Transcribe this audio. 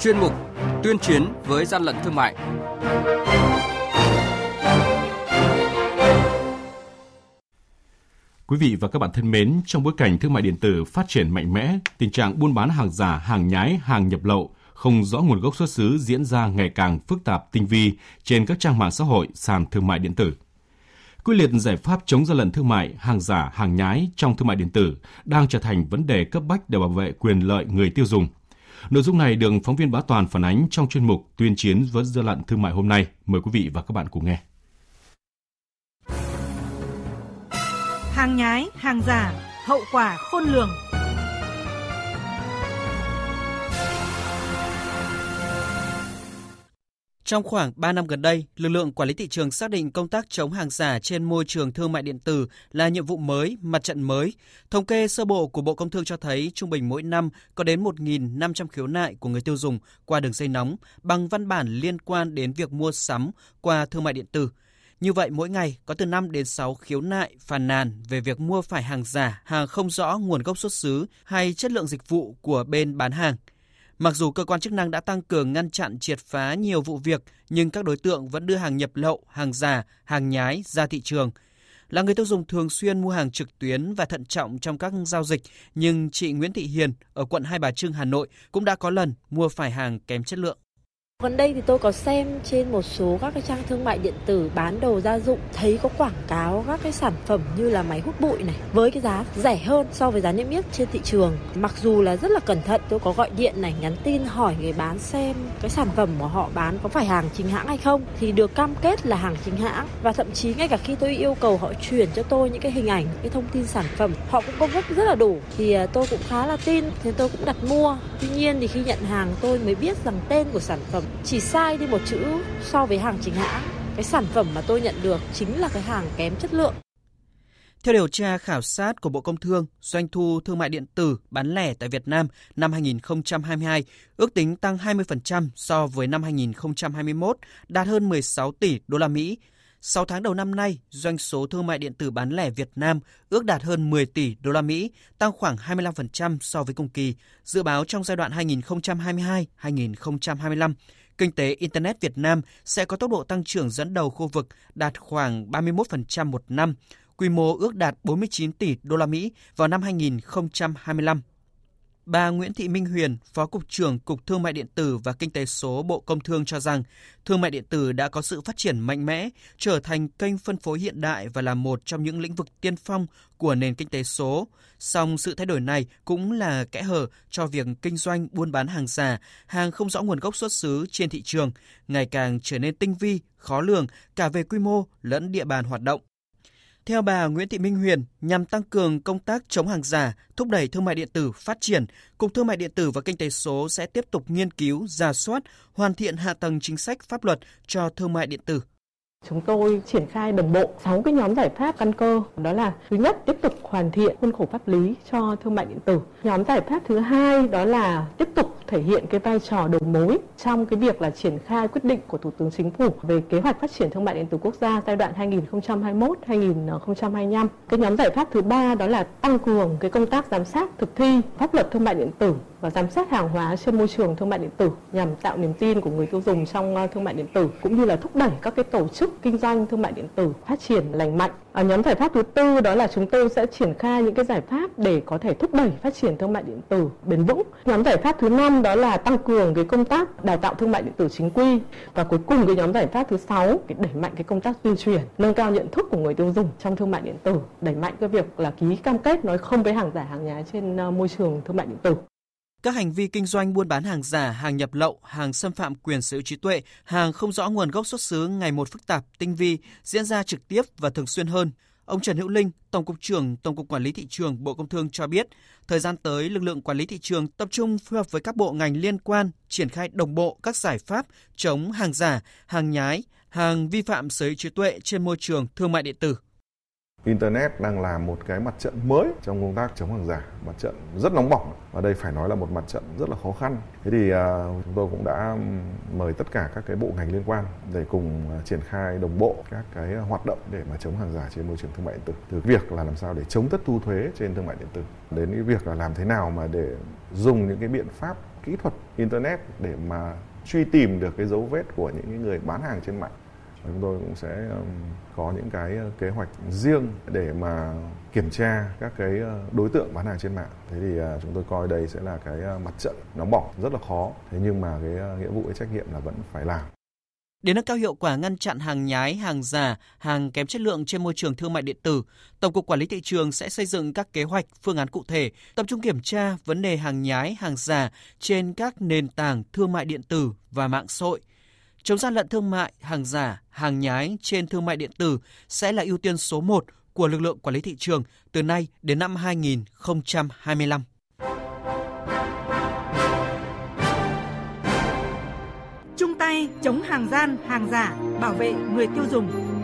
chuyên mục Tuyên chiến với gian lận thương mại. Quý vị và các bạn thân mến, trong bối cảnh thương mại điện tử phát triển mạnh mẽ, tình trạng buôn bán hàng giả, hàng nhái, hàng nhập lậu không rõ nguồn gốc xuất xứ diễn ra ngày càng phức tạp tinh vi trên các trang mạng xã hội, sàn thương mại điện tử. Quyết liệt giải pháp chống gian lận thương mại, hàng giả, hàng nhái trong thương mại điện tử đang trở thành vấn đề cấp bách để bảo vệ quyền lợi người tiêu dùng. Nội dung này được phóng viên Bá Toàn phản ánh trong chuyên mục tuyên chiến với gian lận thương mại hôm nay. Mời quý vị và các bạn cùng nghe. Hàng nhái, hàng giả, hậu quả khôn lường. Trong khoảng 3 năm gần đây, lực lượng quản lý thị trường xác định công tác chống hàng giả trên môi trường thương mại điện tử là nhiệm vụ mới, mặt trận mới. Thống kê sơ bộ của Bộ Công Thương cho thấy trung bình mỗi năm có đến 1.500 khiếu nại của người tiêu dùng qua đường dây nóng bằng văn bản liên quan đến việc mua sắm qua thương mại điện tử. Như vậy, mỗi ngày có từ 5 đến 6 khiếu nại phàn nàn về việc mua phải hàng giả, hàng không rõ nguồn gốc xuất xứ hay chất lượng dịch vụ của bên bán hàng. Mặc dù cơ quan chức năng đã tăng cường ngăn chặn triệt phá nhiều vụ việc, nhưng các đối tượng vẫn đưa hàng nhập lậu, hàng giả, hàng nhái ra thị trường. Là người tiêu dùng thường xuyên mua hàng trực tuyến và thận trọng trong các giao dịch, nhưng chị Nguyễn Thị Hiền ở quận Hai Bà Trưng, Hà Nội cũng đã có lần mua phải hàng kém chất lượng. Gần đây thì tôi có xem trên một số các cái trang thương mại điện tử bán đồ gia dụng thấy có quảng cáo các cái sản phẩm như là máy hút bụi này với cái giá rẻ hơn so với giá niêm yết trên thị trường. Mặc dù là rất là cẩn thận, tôi có gọi điện này nhắn tin hỏi người bán xem cái sản phẩm mà họ bán có phải hàng chính hãng hay không thì được cam kết là hàng chính hãng và thậm chí ngay cả khi tôi yêu cầu họ chuyển cho tôi những cái hình ảnh, cái thông tin sản phẩm họ cũng có cấp rất là đủ thì à, tôi cũng khá là tin thế tôi cũng đặt mua. Tuy nhiên thì khi nhận hàng tôi mới biết rằng tên của sản phẩm chỉ sai đi một chữ so với hàng chính hãng. Cái sản phẩm mà tôi nhận được chính là cái hàng kém chất lượng. Theo điều tra khảo sát của Bộ Công Thương, doanh thu thương mại điện tử bán lẻ tại Việt Nam năm 2022 ước tính tăng 20% so với năm 2021, đạt hơn 16 tỷ đô la Mỹ. 6 tháng đầu năm nay, doanh số thương mại điện tử bán lẻ Việt Nam ước đạt hơn 10 tỷ đô la Mỹ, tăng khoảng 25% so với cùng kỳ. Dự báo trong giai đoạn 2022-2025, kinh tế Internet Việt Nam sẽ có tốc độ tăng trưởng dẫn đầu khu vực đạt khoảng 31% một năm, quy mô ước đạt 49 tỷ đô la Mỹ vào năm 2025. Bà Nguyễn Thị Minh Huyền, Phó Cục trưởng Cục Thương mại Điện tử và Kinh tế số Bộ Công Thương cho rằng, thương mại điện tử đã có sự phát triển mạnh mẽ, trở thành kênh phân phối hiện đại và là một trong những lĩnh vực tiên phong của nền kinh tế số. Song sự thay đổi này cũng là kẽ hở cho việc kinh doanh buôn bán hàng giả, hàng không rõ nguồn gốc xuất xứ trên thị trường, ngày càng trở nên tinh vi, khó lường cả về quy mô lẫn địa bàn hoạt động. Theo bà Nguyễn Thị Minh Huyền, nhằm tăng cường công tác chống hàng giả, thúc đẩy thương mại điện tử phát triển, Cục Thương mại điện tử và Kinh tế số sẽ tiếp tục nghiên cứu, giả soát, hoàn thiện hạ tầng chính sách pháp luật cho thương mại điện tử. Chúng tôi triển khai đồng bộ 6 cái nhóm giải pháp căn cơ. Đó là thứ nhất, tiếp tục hoàn thiện khuôn khổ pháp lý cho thương mại điện tử. Nhóm giải pháp thứ hai đó là tiếp tục thể hiện cái vai trò đầu mối trong cái việc là triển khai quyết định của Thủ tướng Chính phủ về kế hoạch phát triển thương mại điện tử quốc gia giai đoạn 2021-2025. Cái nhóm giải pháp thứ ba đó là tăng cường cái công tác giám sát thực thi pháp luật thương mại điện tử và giám sát hàng hóa trên môi trường thương mại điện tử nhằm tạo niềm tin của người tiêu dùng trong ờ, thương mại điện tử cũng như là thúc đẩy các cái tổ chức kinh doanh thương mại điện tử phát triển lành mạnh. Ở nhóm giải pháp thứ tư đó là chúng tôi sẽ triển khai những cái giải pháp để có thể thúc đẩy phát triển thương mại điện tử bền vững. Nhóm giải pháp thứ năm đó là tăng cường cái công tác đào tạo thương mại điện tử chính quy và cuối cùng cái nhóm giải pháp thứ sáu cái đẩy mạnh cái công tác tuyên truyền, nâng cao nhận thức của người tiêu dùng trong thương mại điện tử, đẩy mạnh cái việc là ký cam kết nói không với hàng giả hàng nhái trên ờ, môi trường thương mại điện tử. Các hành vi kinh doanh buôn bán hàng giả, hàng nhập lậu, hàng xâm phạm quyền sở hữu trí tuệ, hàng không rõ nguồn gốc xuất xứ ngày một phức tạp, tinh vi, diễn ra trực tiếp và thường xuyên hơn. Ông Trần Hữu Linh, Tổng cục trưởng Tổng cục Quản lý thị trường Bộ Công Thương cho biết, thời gian tới lực lượng quản lý thị trường tập trung phối hợp với các bộ ngành liên quan triển khai đồng bộ các giải pháp chống hàng giả, hàng nhái, hàng vi phạm sở hữu trí tuệ trên môi trường thương mại điện tử Internet đang là một cái mặt trận mới trong công tác chống hàng giả, mặt trận rất nóng bỏng và đây phải nói là một mặt trận rất là khó khăn. Thế thì uh, chúng tôi cũng đã mời tất cả các cái bộ ngành liên quan để cùng uh, triển khai đồng bộ các cái hoạt động để mà chống hàng giả trên môi trường thương mại điện tử. Từ việc là làm sao để chống thất thu thuế trên thương mại điện tử đến cái việc là làm thế nào mà để dùng những cái biện pháp kỹ thuật internet để mà truy tìm được cái dấu vết của những người bán hàng trên mạng chúng tôi cũng sẽ có những cái kế hoạch riêng để mà kiểm tra các cái đối tượng bán hàng trên mạng. Thế thì à, chúng tôi coi đây sẽ là cái mặt trận nóng bỏng rất là khó. Thế nhưng mà cái nghĩa vụ cái trách nhiệm là vẫn phải làm. Để nâng cao hiệu quả ngăn chặn hàng nhái, hàng giả, hàng kém chất lượng trên môi trường thương mại điện tử, Tổng cục Quản lý thị trường sẽ xây dựng các kế hoạch, phương án cụ thể, tập trung kiểm tra vấn đề hàng nhái, hàng giả trên các nền tảng thương mại điện tử và mạng xã hội. Chống gian lận thương mại, hàng giả, hàng nhái trên thương mại điện tử sẽ là ưu tiên số 1 của lực lượng quản lý thị trường từ nay đến năm 2025. Chung tay chống hàng gian, hàng giả, bảo vệ người tiêu dùng.